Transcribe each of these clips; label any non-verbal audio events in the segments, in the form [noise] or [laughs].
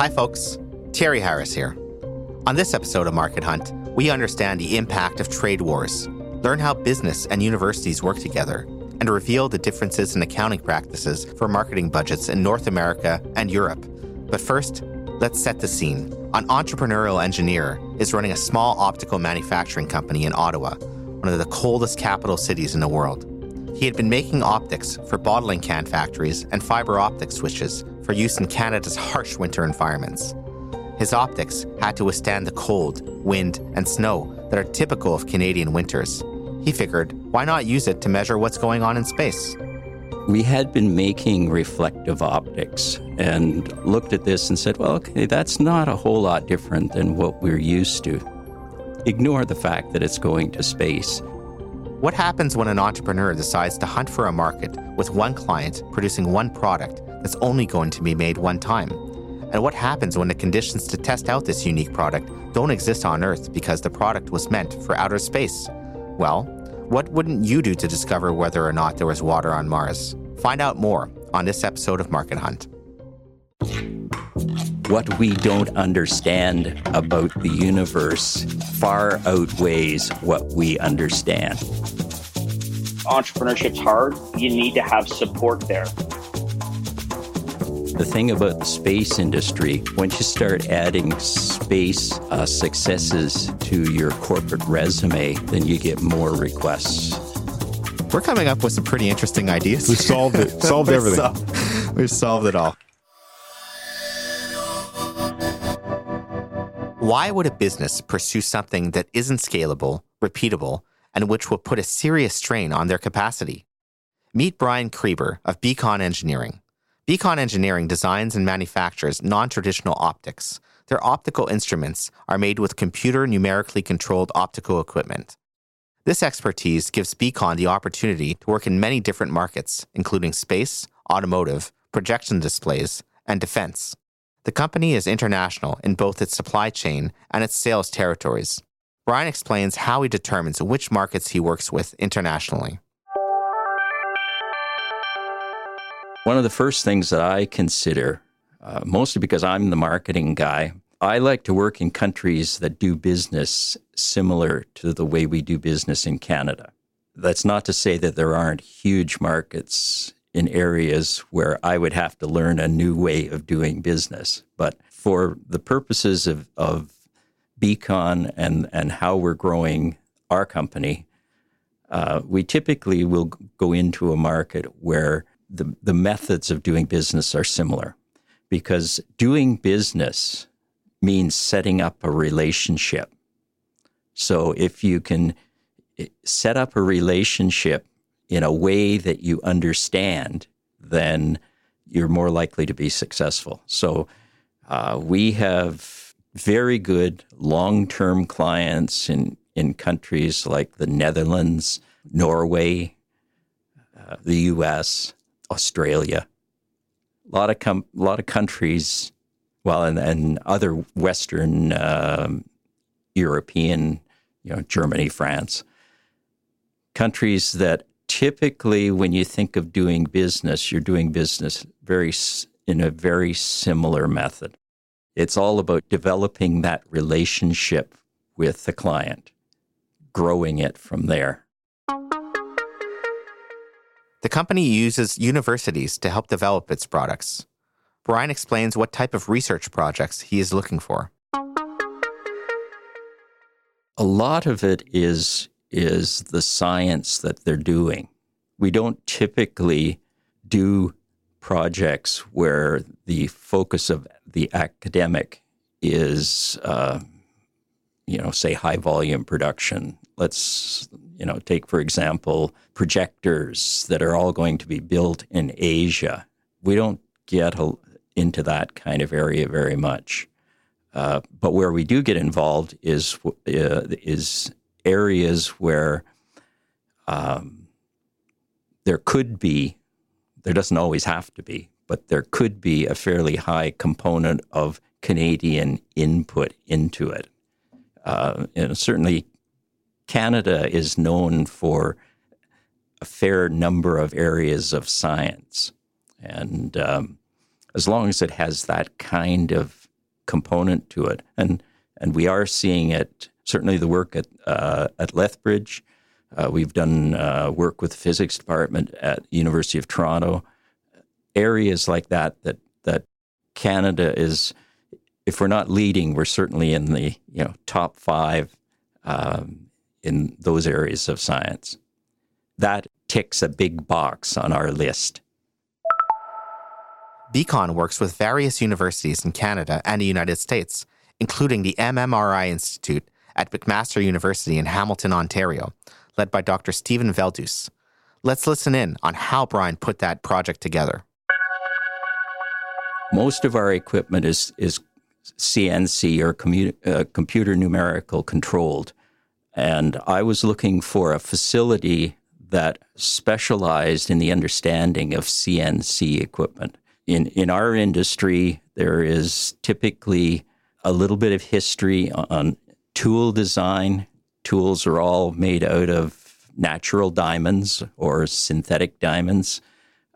Hi, folks. Terry Harris here. On this episode of Market Hunt, we understand the impact of trade wars, learn how business and universities work together, and reveal the differences in accounting practices for marketing budgets in North America and Europe. But first, let's set the scene. An entrepreneurial engineer is running a small optical manufacturing company in Ottawa, one of the coldest capital cities in the world. He had been making optics for bottling can factories and fiber optic switches for use in Canada's harsh winter environments. His optics had to withstand the cold, wind, and snow that are typical of Canadian winters. He figured, why not use it to measure what's going on in space? We had been making reflective optics and looked at this and said, well, okay, that's not a whole lot different than what we're used to. Ignore the fact that it's going to space. What happens when an entrepreneur decides to hunt for a market with one client producing one product that's only going to be made one time? And what happens when the conditions to test out this unique product don't exist on Earth because the product was meant for outer space? Well, what wouldn't you do to discover whether or not there was water on Mars? Find out more on this episode of Market Hunt. What we don't understand about the universe far outweighs what we understand. Entrepreneurship's hard. You need to have support there. The thing about the space industry, once you start adding space uh, successes to your corporate resume, then you get more requests. We're coming up with some pretty interesting ideas. We solved it. [laughs] Solved everything. Sol- we've solved it all. Why would a business pursue something that isn't scalable, repeatable, and which will put a serious strain on their capacity? Meet Brian Kreber of Beacon Engineering. Beacon Engineering designs and manufactures non traditional optics. Their optical instruments are made with computer numerically controlled optical equipment. This expertise gives Beacon the opportunity to work in many different markets, including space, automotive, projection displays, and defense. The company is international in both its supply chain and its sales territories. Brian explains how he determines which markets he works with internationally. One of the first things that I consider, uh, mostly because I'm the marketing guy, I like to work in countries that do business similar to the way we do business in Canada. That's not to say that there aren't huge markets in areas where I would have to learn a new way of doing business. But for the purposes of, of Beacon and, and how we're growing our company, uh, we typically will go into a market where the, the methods of doing business are similar. Because doing business means setting up a relationship. So if you can eh, set up a relationship in a way that you understand, then you're more likely to be successful. So uh, we have very good long term clients in, in countries like the Netherlands, Norway, uh, the US, Australia. A lot of com- a lot of countries, well, and, and other Western um, European, you know, Germany, France, countries that typically, when you think of doing business, you're doing business very in a very similar method. It's all about developing that relationship with the client, growing it from there. The company uses universities to help develop its products. Brian explains what type of research projects he is looking for. A lot of it is is the science that they're doing. We don't typically do projects where the focus of the academic is, uh, you know, say high volume production. Let's, you know, take for example projectors that are all going to be built in Asia. We don't get a, into that kind of area very much. Uh, but where we do get involved is uh, is areas where um, there could be, there doesn't always have to be, but there could be a fairly high component of Canadian input into it. Uh, and certainly, Canada is known for a fair number of areas of science. And um, as long as it has that kind of component to it, and and we are seeing it. Certainly, the work at uh, at Lethbridge, uh, we've done uh, work with the physics department at University of Toronto. Areas like that that that Canada is, if we're not leading, we're certainly in the you know top five um, in those areas of science. That ticks a big box on our list. Beacon works with various universities in Canada and the United States, including the MMRI Institute at McMaster University in Hamilton, Ontario, led by Dr. Stephen Veldhuis. Let's listen in on how Brian put that project together. Most of our equipment is, is CNC or commu- uh, computer numerical controlled. And I was looking for a facility that specialized in the understanding of CNC equipment. In, in our industry, there is typically a little bit of history on tool design. Tools are all made out of natural diamonds or synthetic diamonds.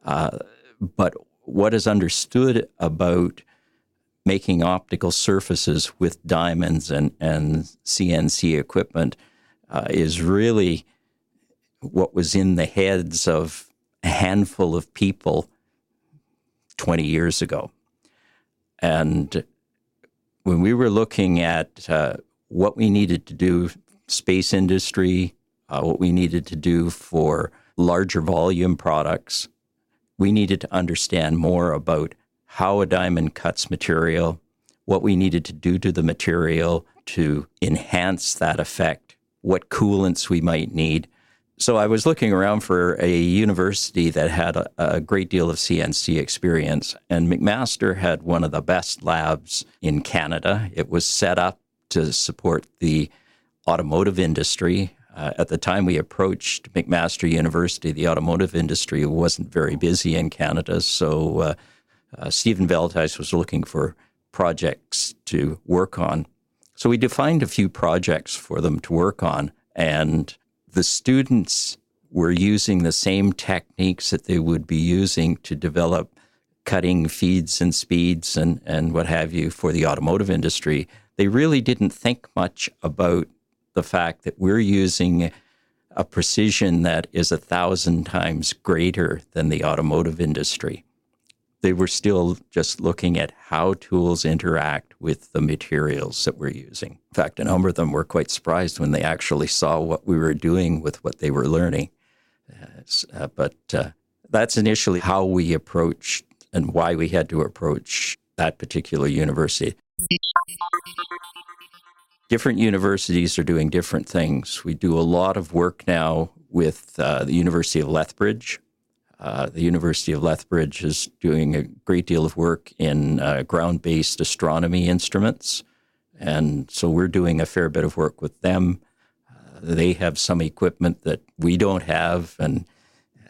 Uh, but what is understood about making optical surfaces with diamonds and, and CNC equipment uh, is really what was in the heads of a handful of people 20 years ago. And when we were looking at uh, what we needed to do, space industry, uh, what we needed to do for larger volume products, we needed to understand more about how a diamond cuts material, what we needed to do to the material to enhance that effect, what coolants we might need. So I was looking around for a university that had a, a, great deal of CNC experience, and McMaster had one of the best labs in Canada. It was set up to support the automotive industry. Uh, at the time we approached McMaster University, the automotive industry wasn't very busy in Canada, so uh, uh, Stephen Veldhuis was looking for projects to work on. So we defined a few projects for them to work on, and the students were using the same techniques that they would be using to develop cutting feeds and speeds and, and what have you for the automotive industry. They really didn't think much about the fact that we're using a precision that is a thousand times greater than the automotive industry they were still just looking at how tools interact with the materials that we're using. In fact, a number of them were quite surprised when they actually saw what we were doing with what they were learning. Uh, but uh, that's initially how we approached and why we had to approach that particular university. Different universities are doing different things. We do a lot of work now with uh, the University of Lethbridge uh, the University of Lethbridge is doing a great deal of work in uh, ground based astronomy instruments. And so we're doing a fair bit of work with them. Uh, they have some equipment that we don't have and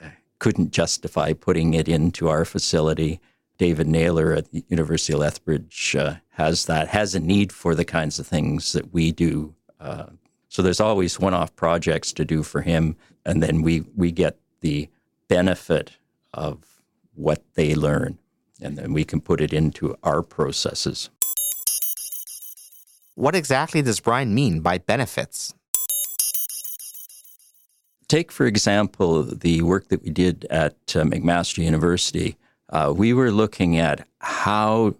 uh, couldn't justify putting it into our facility. David Naylor at the University of Lethbridge uh, has that, has a need for the kinds of things that we do. so there's always one off projects to do for him. And then we, we get the benefit of what they learn, and then we can put it into our processes. What exactly does Brian mean by benefits? Take, for example, the work that we did at uh, McMaster University. Uh, we were looking at how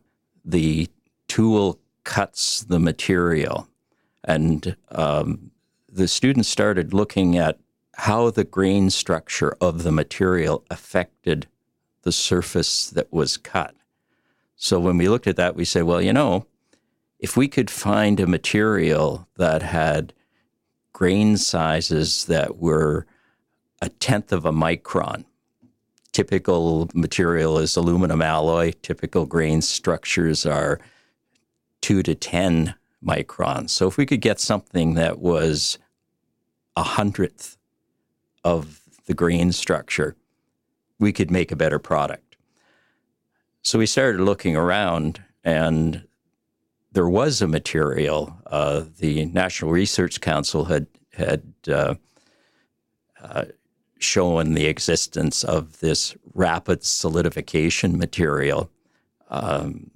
the tool cuts the material. And um, the students started looking at how the grain structure of the material affected the surface that was cut. So when we looked at that, we said, well, you know, if we could find a material that had grain sizes that were a tenth of a micron, typical material is aluminum alloy, typical grain structures are two to 10 microns. So if we could get something that was a hundredth of the grain structure, we could make a better product. So we started looking around, and there was a material. Uh, the National Research Council had had uh, uh, shown the existence of this rapid solidification material. Um,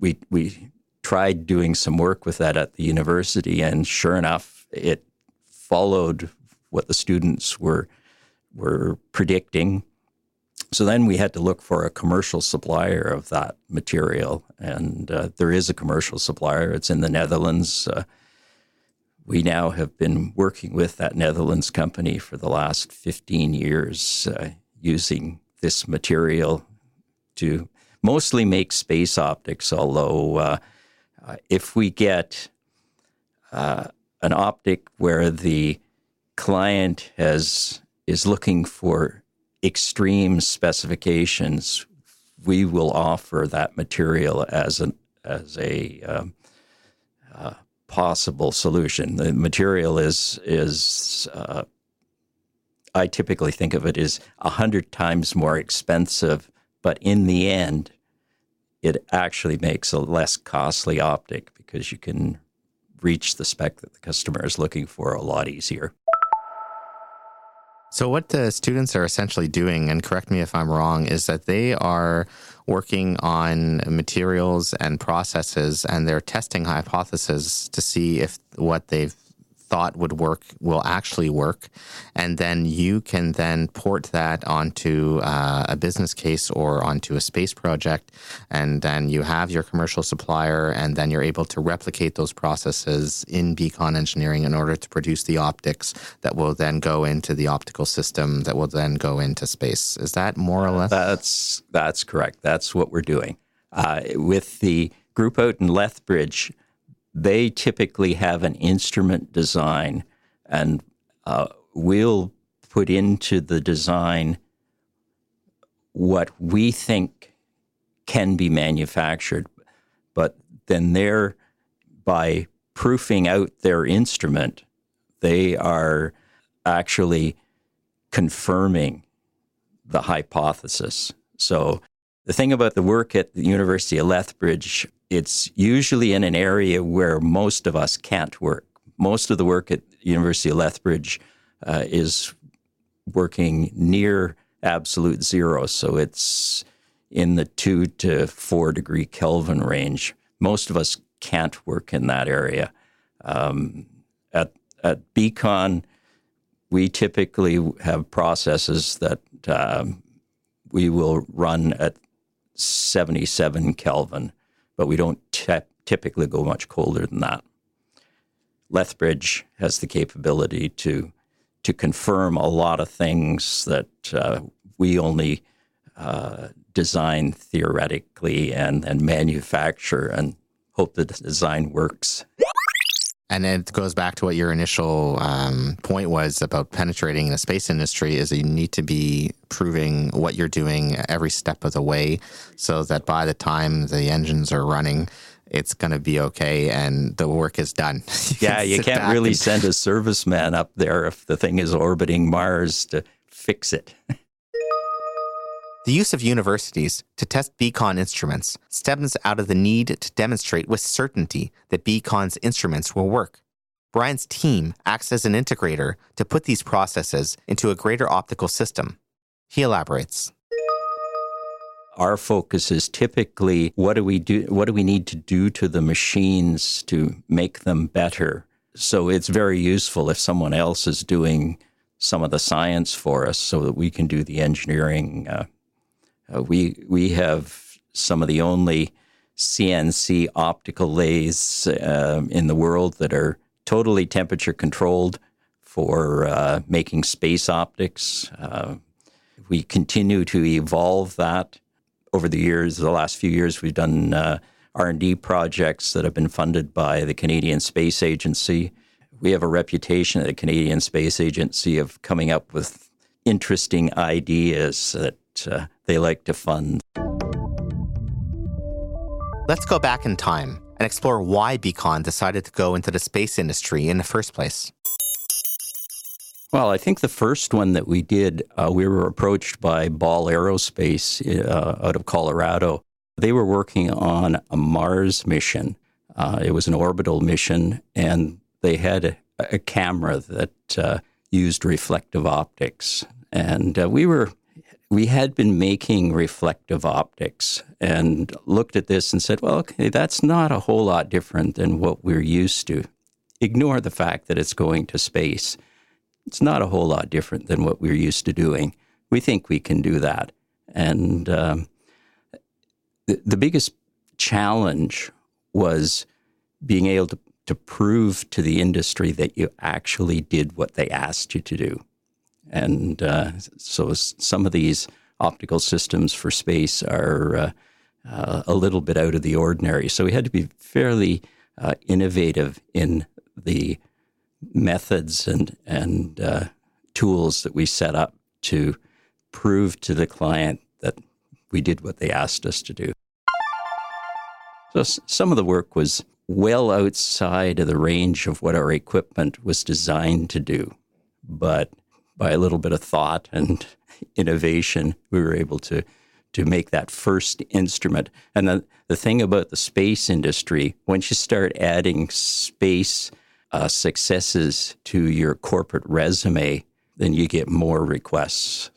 we we tried doing some work with that at the university, and sure enough, it followed what the students were were predicting. So then we had to look for a commercial supplier of that material, and uh, there is a commercial supplier. It's in the Netherlands. Uh, we now have been working with that Netherlands company for the last 15 years, uh, using this material to mostly make space optics. Although, uh, uh, if we get uh, an optic where the client has is looking for extreme specifications, we will offer that material as an as a um, uh, possible solution. The material is is uh, I typically think of it as a hundred times more expensive, but in the end, it actually makes a less costly optic because you can reach the spec that the customer is looking for a lot easier. So, what the students are essentially doing, and correct me if I'm wrong, is that they are working on materials and processes and they're testing hypotheses to see if what they've thought would work will actually work. And then you can then port that onto uh, a business case or onto a space project. And then you have your commercial supplier, and then you're able to replicate those processes in Beacon engineering in order to produce the optics that will then go into the optical system that will then go into space. Is that more or less? That's, that's correct. That's what we're doing. Uh, with the group out in Lethbridge, they typically have an instrument design, and uh, we'll put into the design what we think can be manufactured. But then they're, by proofing out their instrument, they are actually confirming the hypothesis. So the thing about the work at the University of Lethbridge it's usually in an area where most of us can't work. Most of the work at University of Lethbridge uh, is working near absolute zero, so it's in the two to four degree Kelvin range. Most of us can't work in that area. Um, at at Beacon, we typically have processes that um, we will run at 77 Kelvin but we don't typically go much colder than that. Lethbridge has the capability to to confirm a lot of things that uh, we only uh, design theoretically and, and manufacture and hope that the design works. And it goes back to what your initial um, point was about penetrating the space industry is that you need to be proving what you're doing every step of the way so that by the time the engines are running, it's going to be okay and the work is done. you [laughs] yeah, you can't really and... send a serviceman up there if the thing is orbiting Mars to fix it. [laughs] The use of universities to test Beacon instruments stems out of the need to demonstrate with certainty that Beacon's instruments will work. Brian's team acts as an integrator to put these processes into a greater optical system. He elaborates. Our focus is typically what do we do what do we need to do to the machines to make them better. So it's very useful if someone else is doing some of the science for us so that we can do the engineering uh, uh, we we have some of the only CNC optical lathes uh, in the world that are totally temperature controlled for uh, making space optics. Uh, we continue to evolve that over the years. The last few years, we've done uh, R&D projects that have been funded by the Canadian Space Agency. We have a reputation at the Canadian Space Agency of coming up with interesting ideas that uh, they like to fund. Let's go back in time and explore why Beacon decided to go into the space industry in the first place. Well, I think the first one that we did, uh, we were approached by Ball Aerospace uh, out of Colorado. They were working on a Mars mission. Uh, it was an orbital mission, and they had a, a camera that uh, used reflective optics. And uh, we were we had been making reflective optics and looked at this and said, well, okay, that's not a whole lot different than what we're used to. Ignore the fact that it's going to space. It's not a whole lot different than what we're used to doing. We think we can do that. And um, the, the biggest challenge was being able to, to prove to the industry that you actually did what they asked you to do. And uh, so some of these optical systems for space are uh, uh, a little bit out of the ordinary. So we had to be fairly uh, innovative in the methods and and uh, tools that we set up to prove to the client that we did what they asked us to do. So some of the work was well outside of the range of what our equipment was designed to do, but by a little bit of thought and [laughs] innovation, we were able to to make that first instrument. And the, the thing about the space industry, once you start adding space uh, successes to your corporate resume, then you get more requests.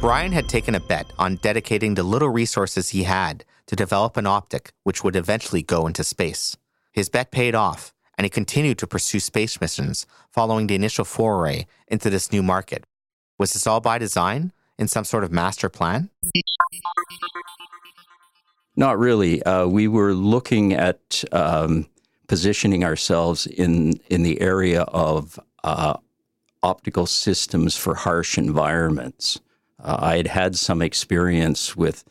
Brian had taken a bet on dedicating the little resources he had to develop an optic which would eventually go into space. His bet paid off, and he continued to pursue space missions following the initial foray into this new market. Was this all by design in some sort of master plan? Not really. Uh, we were looking at um, positioning ourselves in in the area of uh, optical systems for harsh environments. Uh, I had had some experience with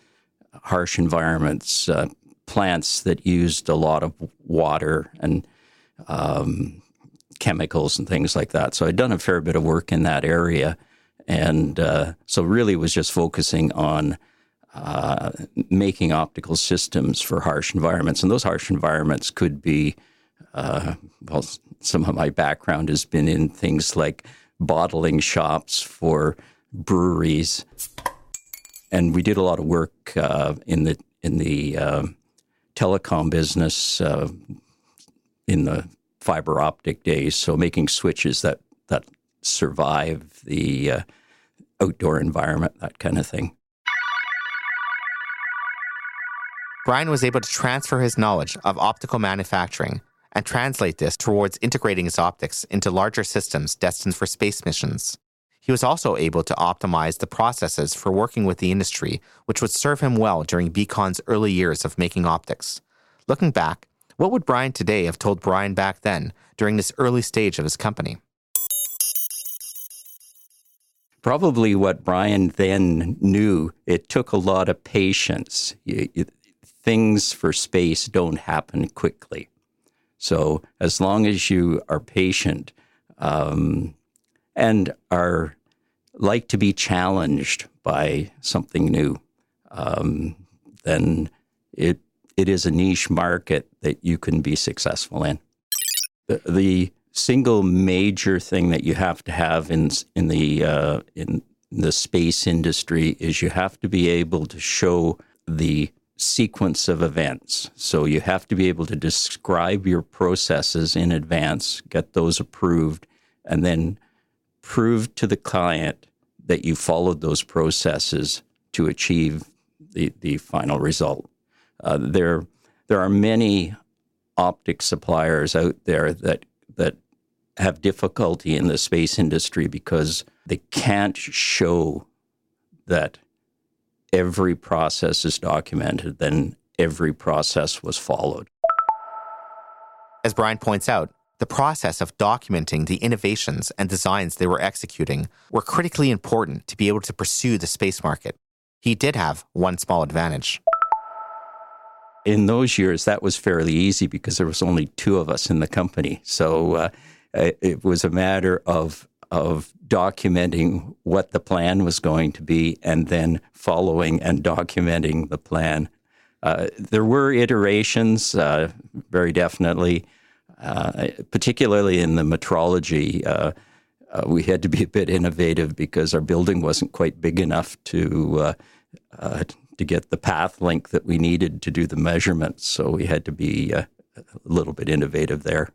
harsh environments, uh, plants that used a lot of water and um, chemicals and things like that. So I'd done a fair bit of work in that area, and uh, so really was just focusing on uh, making optical systems for harsh environments, and those harsh environments could be. Uh, well, some of my background has been in things like bottling shops for breweries, and we did a lot of work uh, in the in the uh, telecom business uh, in the fiber optic days. So making switches that that survive the uh, outdoor environment, that kind of thing. Brian was able to transfer his knowledge of optical manufacturing and translate this towards integrating his optics into larger systems destined for space missions. He was also able to optimize the processes for working with the industry, which would serve him well during Beacon's early years of making optics. Looking back, what would Brian today have told Brian back then during this early stage of his company? Probably what Brian then knew, it took a lot of patience. things for space don't happen quickly. So, as long as you are patient um, and are like to be challenged by something new, um, then it it is a niche market that you can be successful in. The, the single major thing that you have to have in in the uh, in the space industry is you have to be able to show the sequence of events. So you have to be able to describe your processes in advance, get those approved, and then prove to the client that you followed those processes to achieve the, the final result. Uh, there, there are many optic suppliers out there that that have difficulty in the space industry because they can't show that every process is documented, then every process was followed. As Brian points out, the process of documenting the innovations and designs they were executing were critically important to be able to pursue the space market. He did have one small advantage in those years, that was fairly easy because there was only two of us in the company. So uh, it was a matter of of documenting what the plan was going to be and then following and documenting the plan. Uh, there were iterations, uh, very definitely, uh, particularly in the metrology. Uh, uh, we had to be a bit innovative because our building wasn't quite big enough to to get the path length that we needed to do the measurements. So we had to be uh, a little bit innovative there.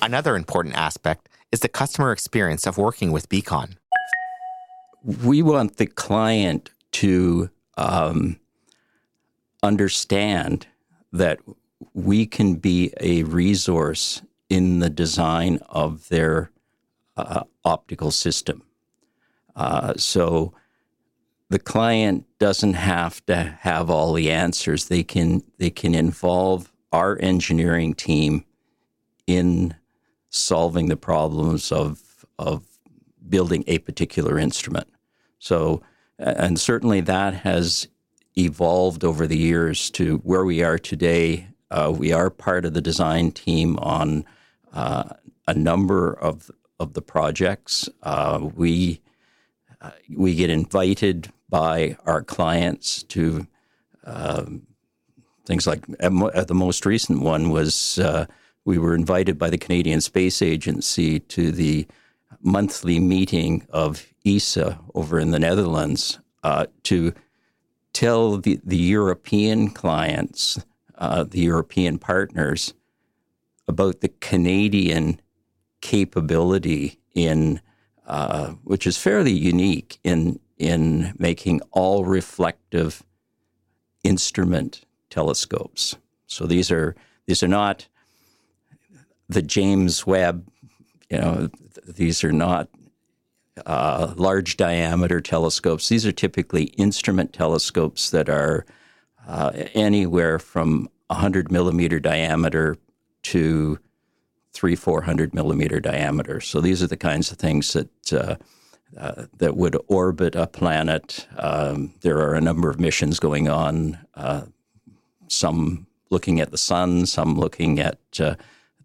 Another important aspect is the customer experience of working with Beacon. We want the client to um, understand that we can be a resource in the design of their uh, optical system. Uh, so the client doesn't have to have all the answers. They can they can involve our engineering team in solving the problems of of building a particular instrument. So and certainly that has evolved over the years to where we are today. Uh, we are part of the design team on uh, a number of of the projects. Uh, we we get invited by our clients to um, things like at the most recent one was uh, we were invited by the Canadian Space Agency to the monthly meeting of ESA over in the Netherlands uh, to tell the, the European clients, uh, the European partners, about the Canadian capability in uh, which is fairly unique in in making all reflective instrument telescopes. So these are these are not the James Webb. You know, th- these are not uh, large diameter telescopes. These are typically instrument telescopes that are uh, anywhere from 100 millimeter diameter to three, 400 millimeter diameter. So these are the kinds of things that uh, uh, that would orbit a planet. Um, there are a number of missions going on. Uh, some looking at the sun, some looking at uh,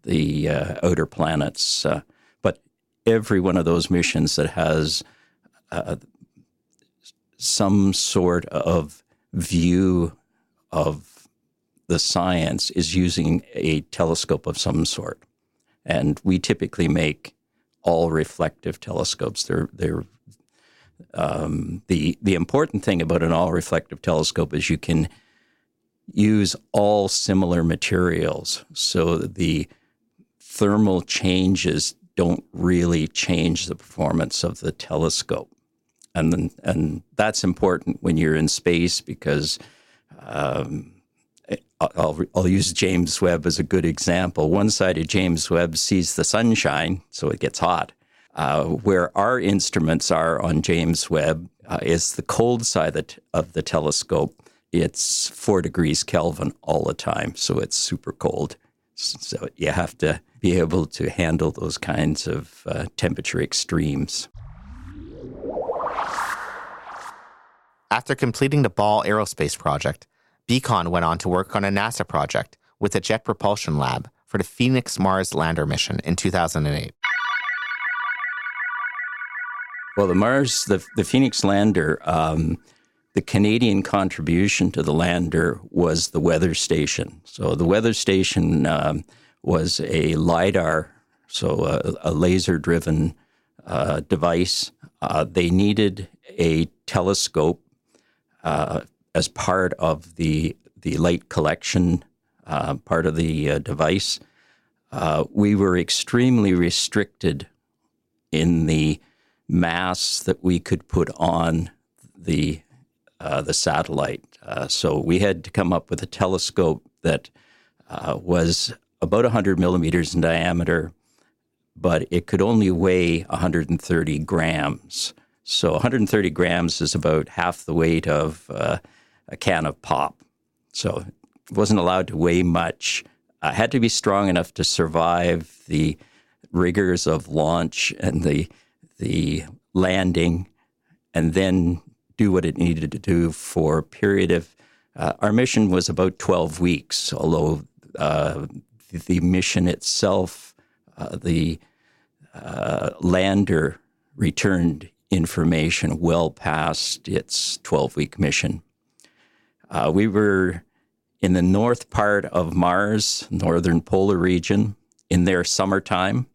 the uh, outer planets. Uh, but every one of those missions that has some sort of view of the science is using a telescope of some sort. And we typically make all reflective telescopes. They're, they're um, the the important thing about an all reflective telescope is you can use all similar materials, so the thermal changes don't really change the performance of the telescope, and and that's important when you're in space because um, I'll, I'll use James Webb as a good example. One side of James Webb sees the sunshine, so it gets hot. Uh, where our instruments are on James Webb uh, is the cold side of the, of the telescope. It's four degrees Kelvin all the time, so it's super cold. So you have to be able to handle those kinds of uh, temperature extremes. After completing the Ball Aerospace project, Beacon went on to work on a NASA project with the Jet Propulsion Lab for the Phoenix Mars lander mission in 2008. Well, the Mars, the, the Phoenix lander, um, the Canadian contribution to the lander was the weather station. So the weather station um, was a LIDAR, so a, a laser driven uh, device. Uh, they needed a telescope uh, as part of the the light collection uh, part of the uh, device, uh, we were extremely restricted in the mass that we could put on the uh, the satellite. Uh, so we had to come up with a telescope that uh, was about 100 millimeters in diameter, but it could only weigh 130 grams. So 130 grams is about half the weight of a can of pop. So wasn't allowed to weigh much. I had to be strong enough to survive the rigors of launch and the the landing, and then do what it needed to do for a period of. Uh, our mission was about 12 weeks, although uh, the, the, mission itself, uh, the uh, lander returned information well past its 12 week mission. Uh, we were in the north part of Mars, northern polar region, in their summertime.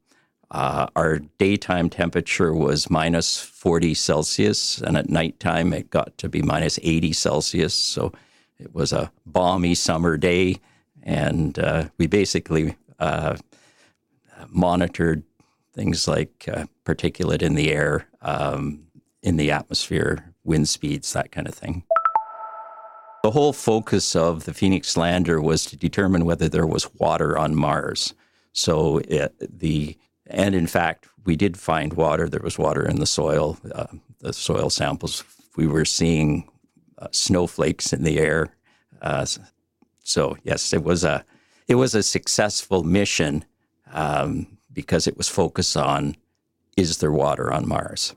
Uh, our daytime temperature was minus 40 Celsius, and at nighttime it got to be minus 80 Celsius. So it was a balmy summer day, and uh, we basically uh, monitored things like uh, particulate in the air, um, in the atmosphere, wind speeds, that kind of thing. The whole focus of the Phoenix Lander was to determine whether there was water on Mars. So it, the and in fact, we did find water. There was water in the soil. Uh, the soil samples we were seeing uh, snowflakes in the air. Uh, so yes, it was a it was a successful mission um, because it was focused on is there water on Mars.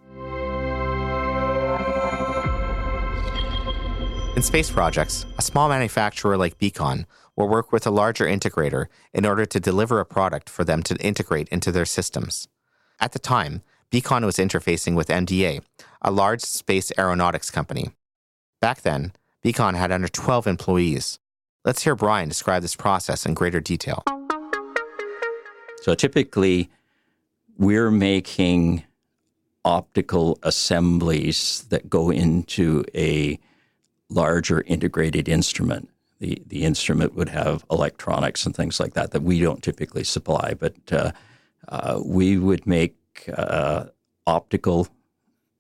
In space projects, a small manufacturer like Beacon will work with a larger integrator in order to deliver a product for them to integrate into their systems. At the time, Beacon was interfacing with MDA, a large space aeronautics company. Back then, Beacon had under 12 employees. Let's hear Brian describe this process in greater detail. So typically, we're making optical assemblies that go into a larger integrated instrument. The, the instrument would have electronics and things like that that we don't typically supply, but uh, uh, we would make uh, optical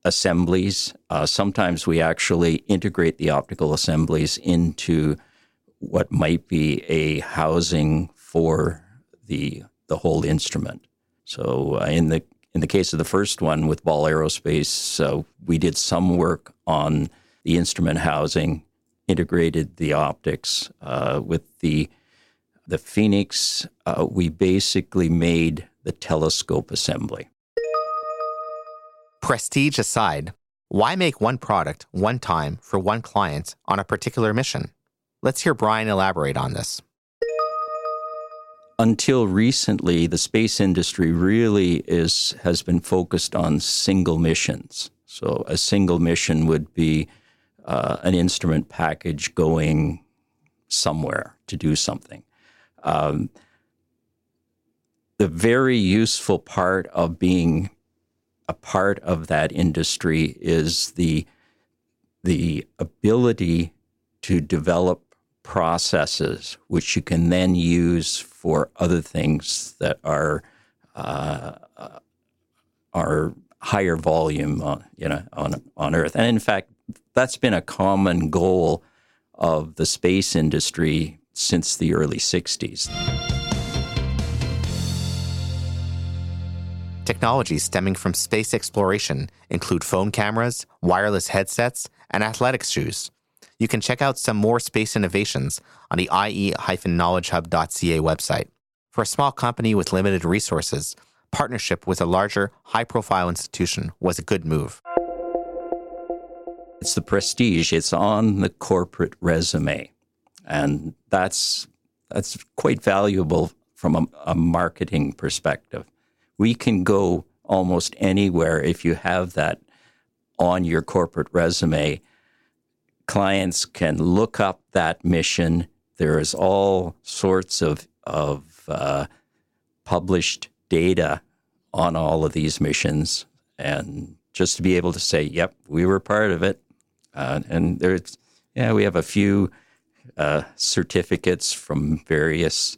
assemblies. Uh, sometimes we actually integrate the optical assemblies into what might be a housing for the the whole instrument. So uh, in the in the case of the first one with Ball Aerospace, uh, we did some work on the instrument housing, integrated the optics uh, with the the Phoenix. Uh, we basically made the telescope assembly. Prestige aside, why make one product one time for one client on a particular mission? Let's hear Brian elaborate on this. Until recently, the space industry really is has been focused on single missions. So a single mission would be uh, an instrument package going somewhere to do something. Um, the very useful part of being a part of that industry is the the ability to develop processes which you can then use for other things that are uh, are higher volume on you know on on Earth. And in fact, that's been a common goal of the space industry since the early 60s. Technologies stemming from space exploration include phone cameras, wireless headsets, and athletic shoes. You can check out some more space innovations on the ie-knowledgehub.ca website. For a small company with limited resources, partnership with a larger, high-profile institution was a good move. It's the prestige. It's on the corporate resume, and that's that's quite valuable from a, a marketing perspective we can go almost anywhere if you have that on your corporate resume. Clients can look up that mission. There is all sorts of of uh, published data on all of these missions, and just to be able to say, "Yep, we were part of it," uh, and there's yeah, we have a few uh, certificates from various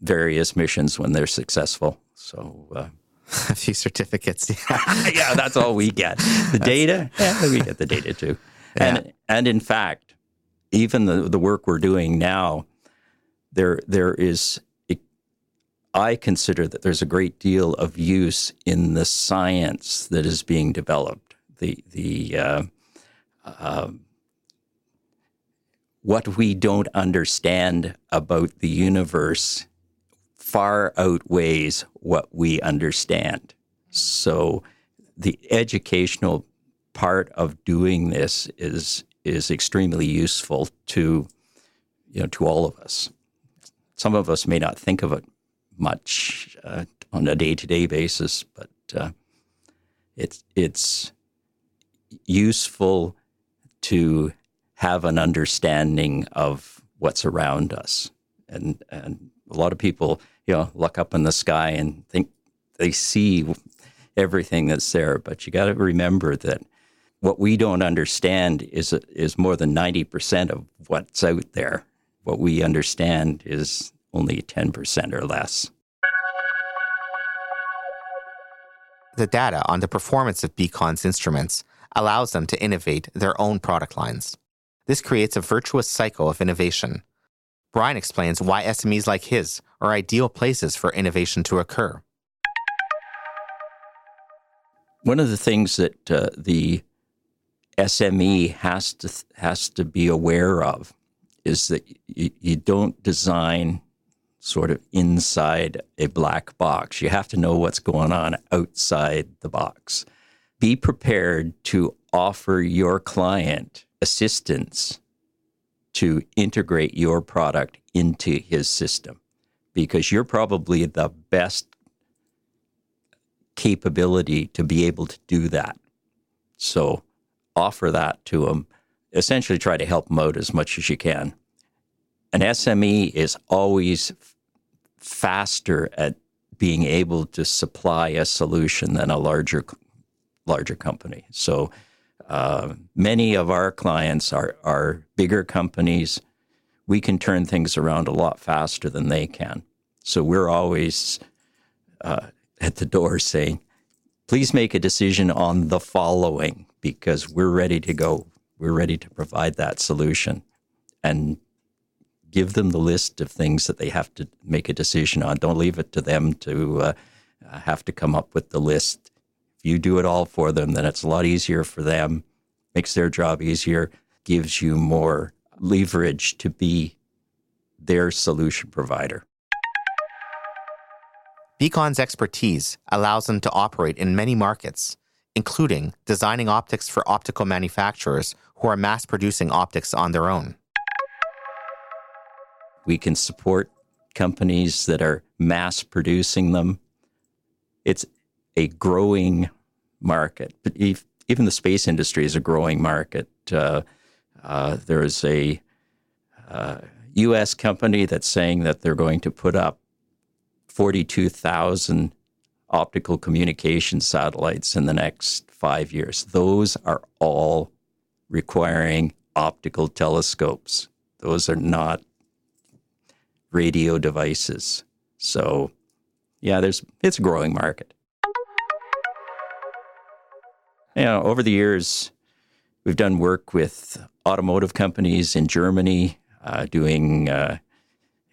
various missions when they're successful. So uh, [laughs] a few certificates. Yeah. [laughs] yeah, that's all we get. The data, yeah, we get the data too. [laughs] Yeah. And and in fact, even the the work we're doing now, there there is. I consider that there's a great deal of use in the science that is being developed. The the uh, what we don't understand about the universe far outweighs what we understand. So the educational part of doing this is is extremely useful to you know to all of us. Some of us may not think of it much uh, on a day to day basis, but uh, it's it's useful to have an understanding of what's around us, and and a lot of people you know, look up in the sky and think they see everything that's there. But you got to remember that what we don't understand is is more than ninety percent of what's out there. What we understand is only ten percent or less. The data on the performance of Beacon's instruments allows them to innovate their own product lines. This creates a virtuous cycle of innovation. Brian explains why SMEs like his are ideal places for innovation to occur. One of the things that uh, the SME has to has to be aware of is that you, you don't design sort of inside a black box. You have to know what's going on outside the box. Be prepared to offer your client assistance to integrate your product into his system because you're probably the best capability to be able to do that. So offer that to them. Essentially, try to help out as much as you can. An SME is always faster at being able to supply a solution than a larger larger company. So uh, many of our clients are are bigger companies. We can turn things around a lot faster than they can. So we're always uh, at the door saying, please make a decision on the following because we're ready to go. We're ready to provide that solution and give them the list of things that they have to make a decision on. Don't leave it to them to uh, have to come up with the list. You do it all for them, then it's a lot easier for them, makes their job easier, gives you more leverage to be their solution provider. Beacon's expertise allows them to operate in many markets, including designing optics for optical manufacturers who are mass producing optics on their own. We can support companies that are mass producing them. It's a growing market, but even the space industry is a growing market. Uh, uh, there is a uh, U.S. company that's saying that they're going to put up 42,000 optical communication satellites in the next five years. Those are all requiring optical telescopes. Those are not radio devices. So, yeah, there's it's a growing market. You know, over the years, we've done work with automotive companies in Germany, uh, doing uh,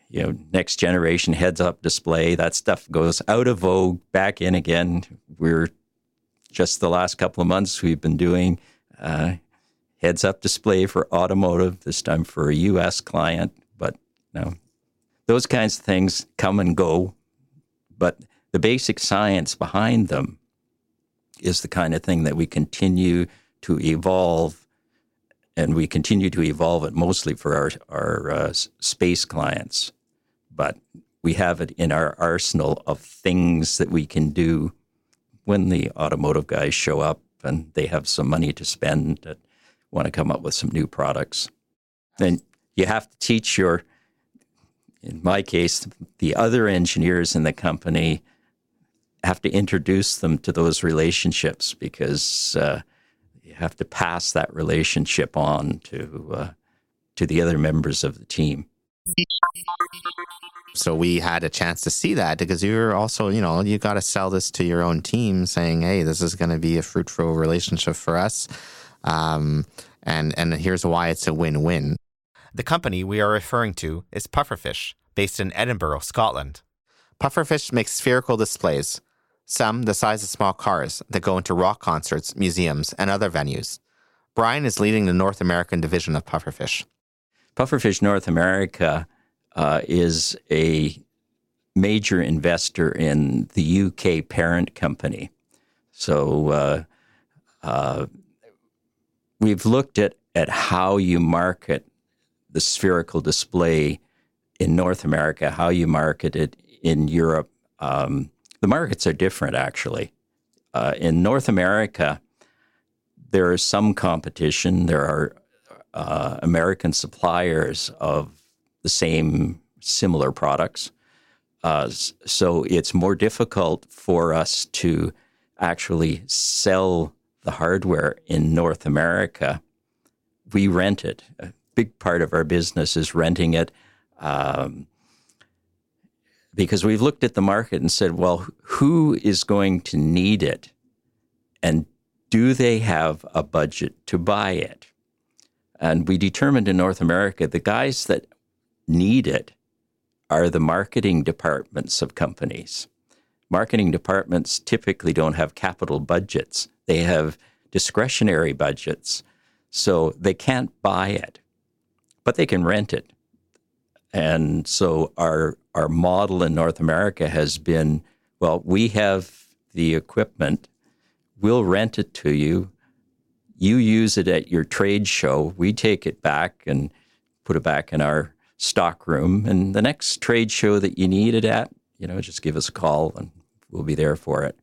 you know, next generation heads up display. That stuff goes out of vogue, back in again. We're just the last couple of months we've been doing uh, heads up display for automotive, this time for a US client. But you know, those kinds of things come and go. But the basic science behind them is the kind of thing that we continue to evolve and we continue to evolve it mostly for our, our uh, space clients but we have it in our arsenal of things that we can do when the automotive guys show up and they have some money to spend that want to come up with some new products. Then you have to teach your, in my case, the other engineers in the company have to introduce them to those relationships because uh, you have to pass that relationship on to uh, to the other members of the team. So we had a chance to see that because you're also, you know, you got to sell this to your own team, saying, "Hey, this is going to be a fruitful relationship for us," um, and and here's why it's a win-win. The company we are referring to is Pufferfish, based in Edinburgh, Scotland. Pufferfish makes spherical displays, some the size of small cars that go into rock concerts, museums, and other venues. Brian is leading the North American division of Pufferfish. Pufferfish North America uh, is a major investor in the UK parent company. So uh, uh, we've looked at, at how you market the spherical display in North America, how you market it in Europe. Um, the markets are different, actually. Uh, in North America, there is some competition. There are uh, American suppliers of the same similar products. Uh, so it's more difficult for us to actually sell the hardware in North America. We rent it. A big part of our business is renting it. Um, because we've looked at the market and said, well, who is going to need it? And do they have a budget to buy it? And we determined in North America the guys that need it are the marketing departments of companies. Marketing departments typically don't have capital budgets, they have discretionary budgets. So they can't buy it, but they can rent it. And so our our model in North America has been well, we have the equipment, we'll rent it to you. You use it at your trade show. We take it back and put it back in our stock room. And the next trade show that you need it at, you know, just give us a call and we'll be there for it.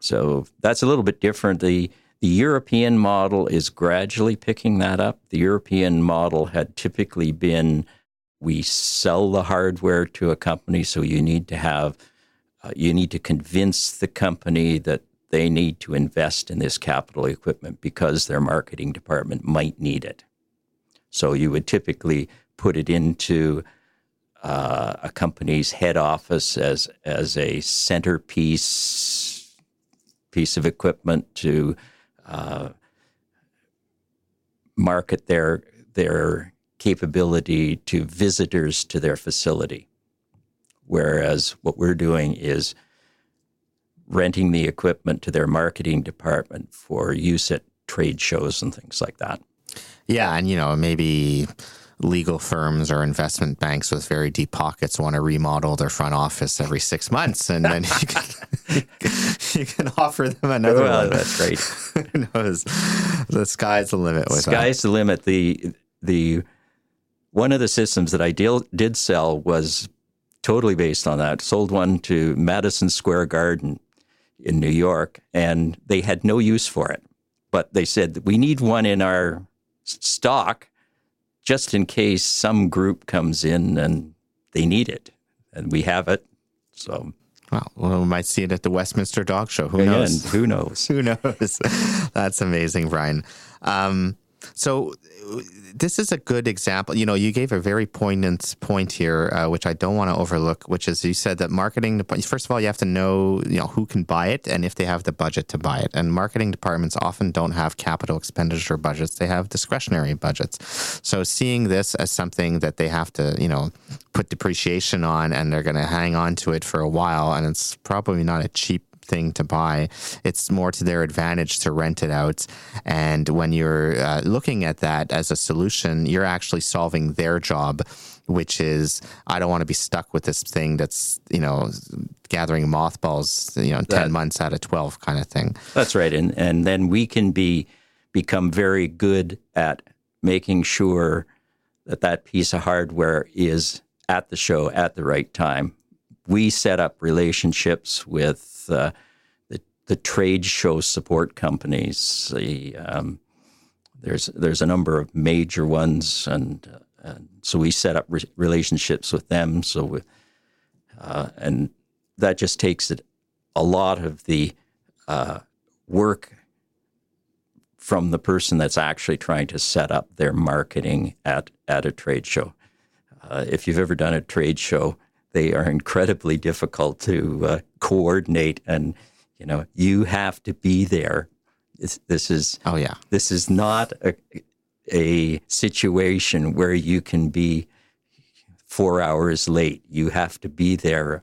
So that's a little bit different. The the European model is gradually picking that up. The European model had typically been we sell the hardware to a company, so you need to have uh, you need to convince the company that they need to invest in this capital equipment because their marketing department might need it. So you would typically put it into uh, a company's head office as as a centerpiece piece of equipment to uh, market their their capability to visitors to their facility. Whereas what we're doing is renting the equipment to their marketing department for use at trade shows and things like that. Yeah, and you know maybe legal firms or investment banks with very deep pockets want to remodel their front office every six months, and then you can, [laughs] you can offer them another well, one. That's great. [laughs] Who knows? The sky's the limit with sky's that. the limit. The the one of the systems that I deal, did sell was totally based on that. Sold one to Madison Square Garden in New York, and they had no use for it. But they said we need one in our stock just in case some group comes in and they need it, and we have it. So well, well, we might see it at the Westminster Dog Show. Who knows? Who knows? [laughs] Who knows? That's amazing, Brian. Um, so this is a good example. You know, you gave a very poignant point here, uh, which I don't want to overlook, which is you said that marketing, first of all, you have to know, you know, who can buy it and if they have the budget to buy it. And marketing departments often don't have capital expenditure budgets. They have discretionary budgets. So seeing this as something that they have to, you know, put depreciation on and they're going to hang on to it for a while and it's probably not a cheap thing to buy. It's more to their advantage to rent it out. And when you're uh, looking at that as a solution, you're actually solving their job which is I don't want to be stuck with this thing that's you know gathering mothballs you know ten that, months out of twelve kind of thing. That's right, and and then we can be become very good at making sure that that piece of hardware is at the show at the right time. We set up relationships with the the, the trade show support companies. The um, there's there's a number of major ones, and, uh, and so we set up re- relationships with them. So, uh, and that just takes it a lot of the uh, work from the person that's actually trying to set up their marketing at at a trade show. Uh, if you've ever done a trade show, they are incredibly difficult to uh, coordinate, and you know you have to be there. This, this is oh yeah. This is not a a situation where you can be four hours late. You have to be there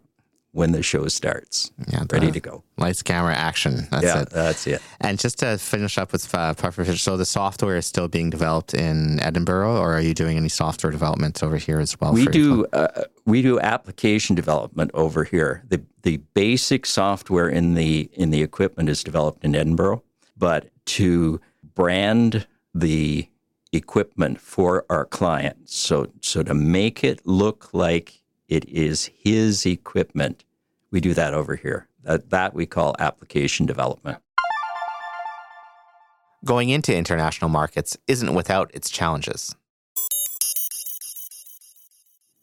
when the show starts. Yeah, ready to go. Lights, camera, action. That's yeah, it. that's it. And just to finish up with uh, so the software is still being developed in Edinburgh, or are you doing any software development over here as well? We do. Uh, we do application development over here. the The basic software in the in the equipment is developed in Edinburgh, but to brand the equipment for our client, so so to make it look like it is his equipment we do that over here. That, that we call application development. Going into international markets isn't without its challenges.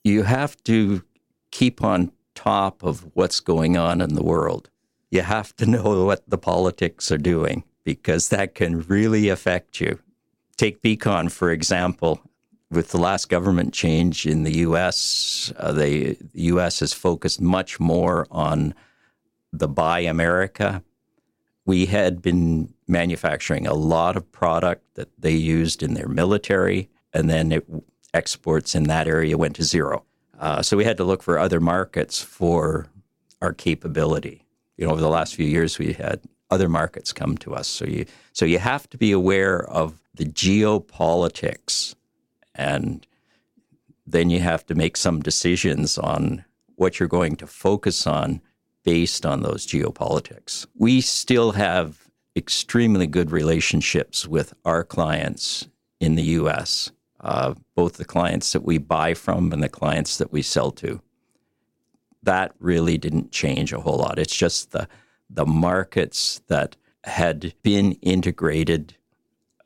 You have to keep on top of what's going on in the world. You have to know what the politics are doing because that can really affect you. Take Beacon, for example. With the last government change in the U.S., uh, the U.S. has focused much more on the Buy America. We had been manufacturing a lot of product that they used in their military, and then it, exports in that area went to zero. Uh, so we had to look for other markets for our capability. You know, over the last few years, we had other markets come to us. So you so you have to be aware of the geopolitics, and then you have to make some decisions on what you're going to focus on based on those geopolitics. We still have extremely good relationships with our clients in the U.S. Uh, both the clients that we buy from and the clients that we sell to. That really didn't change a whole lot. It's just the the markets that had been integrated.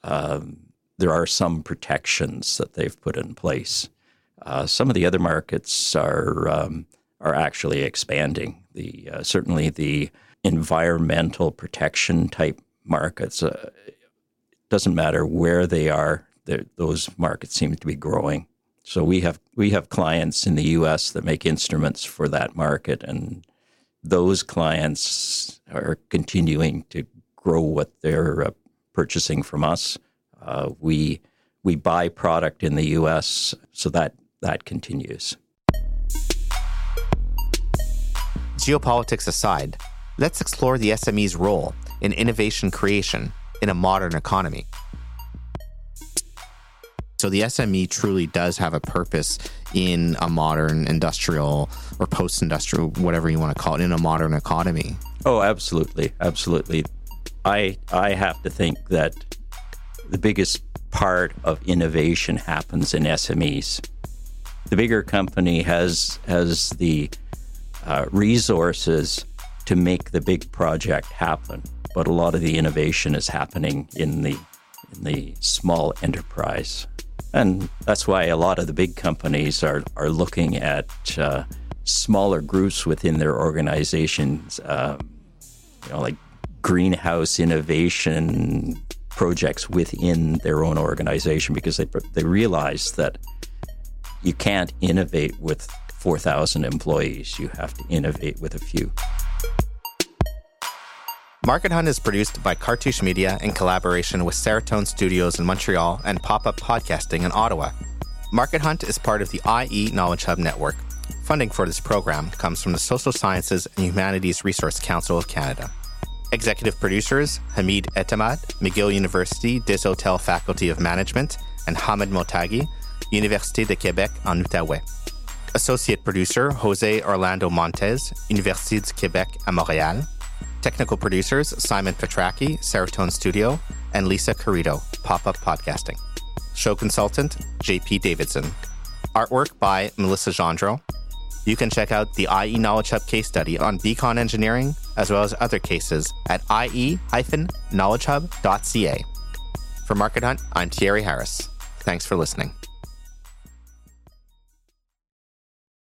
Um, there are some protections that they've put in place. Uh, some of the other markets are um, are actually expanding. The uh, certainly the environmental protection type markets. Uh, doesn't matter where they are; those markets seem to be growing. So we have we have clients in the U.S. that make instruments for that market, and those clients are continuing to grow what they're uh, purchasing from us. Uh, we we buy product in the U.S., so that that continues. Geopolitics aside, let's explore the SME's role in innovation creation in a modern economy. So the SME truly does have a purpose in a modern industrial or post industrial, whatever you want to call it, in a modern economy. Oh, absolutely. Absolutely. I, I have to think that the biggest part of innovation happens in SMEs. The bigger company has, has the uh, resources to make the big project happen, but a lot of the innovation is happening in the, in the small enterprise. And that's why a lot of the big companies are, are looking at uh, smaller groups within their organizations, uh, you know, like greenhouse innovation projects within their own organization because they, they realize that you can't innovate with 4,000 employees. You have to innovate with a few. Market Hunt is produced by Cartouche Media in collaboration with Serotonne Studios in Montreal and Pop Up Podcasting in Ottawa. Market Hunt is part of the IE Knowledge Hub network. Funding for this program comes from the Social Sciences and Humanities Resource Council of Canada. Executive producers Hamid Etemad, McGill University Desautels Faculty of Management, and Hamid Motaghi, Université de Québec en Outaouais. Associate producer Jose Orlando Montes, Université du Québec à Montréal. Technical producers Simon Petracki, Serotonne Studio, and Lisa Carrito, Pop Up Podcasting. Show consultant JP Davidson. Artwork by Melissa Gendro. You can check out the IE Knowledge Hub case study on Beacon Engineering, as well as other cases at ie-knowledgehub.ca. For Market Hunt, I'm Thierry Harris. Thanks for listening.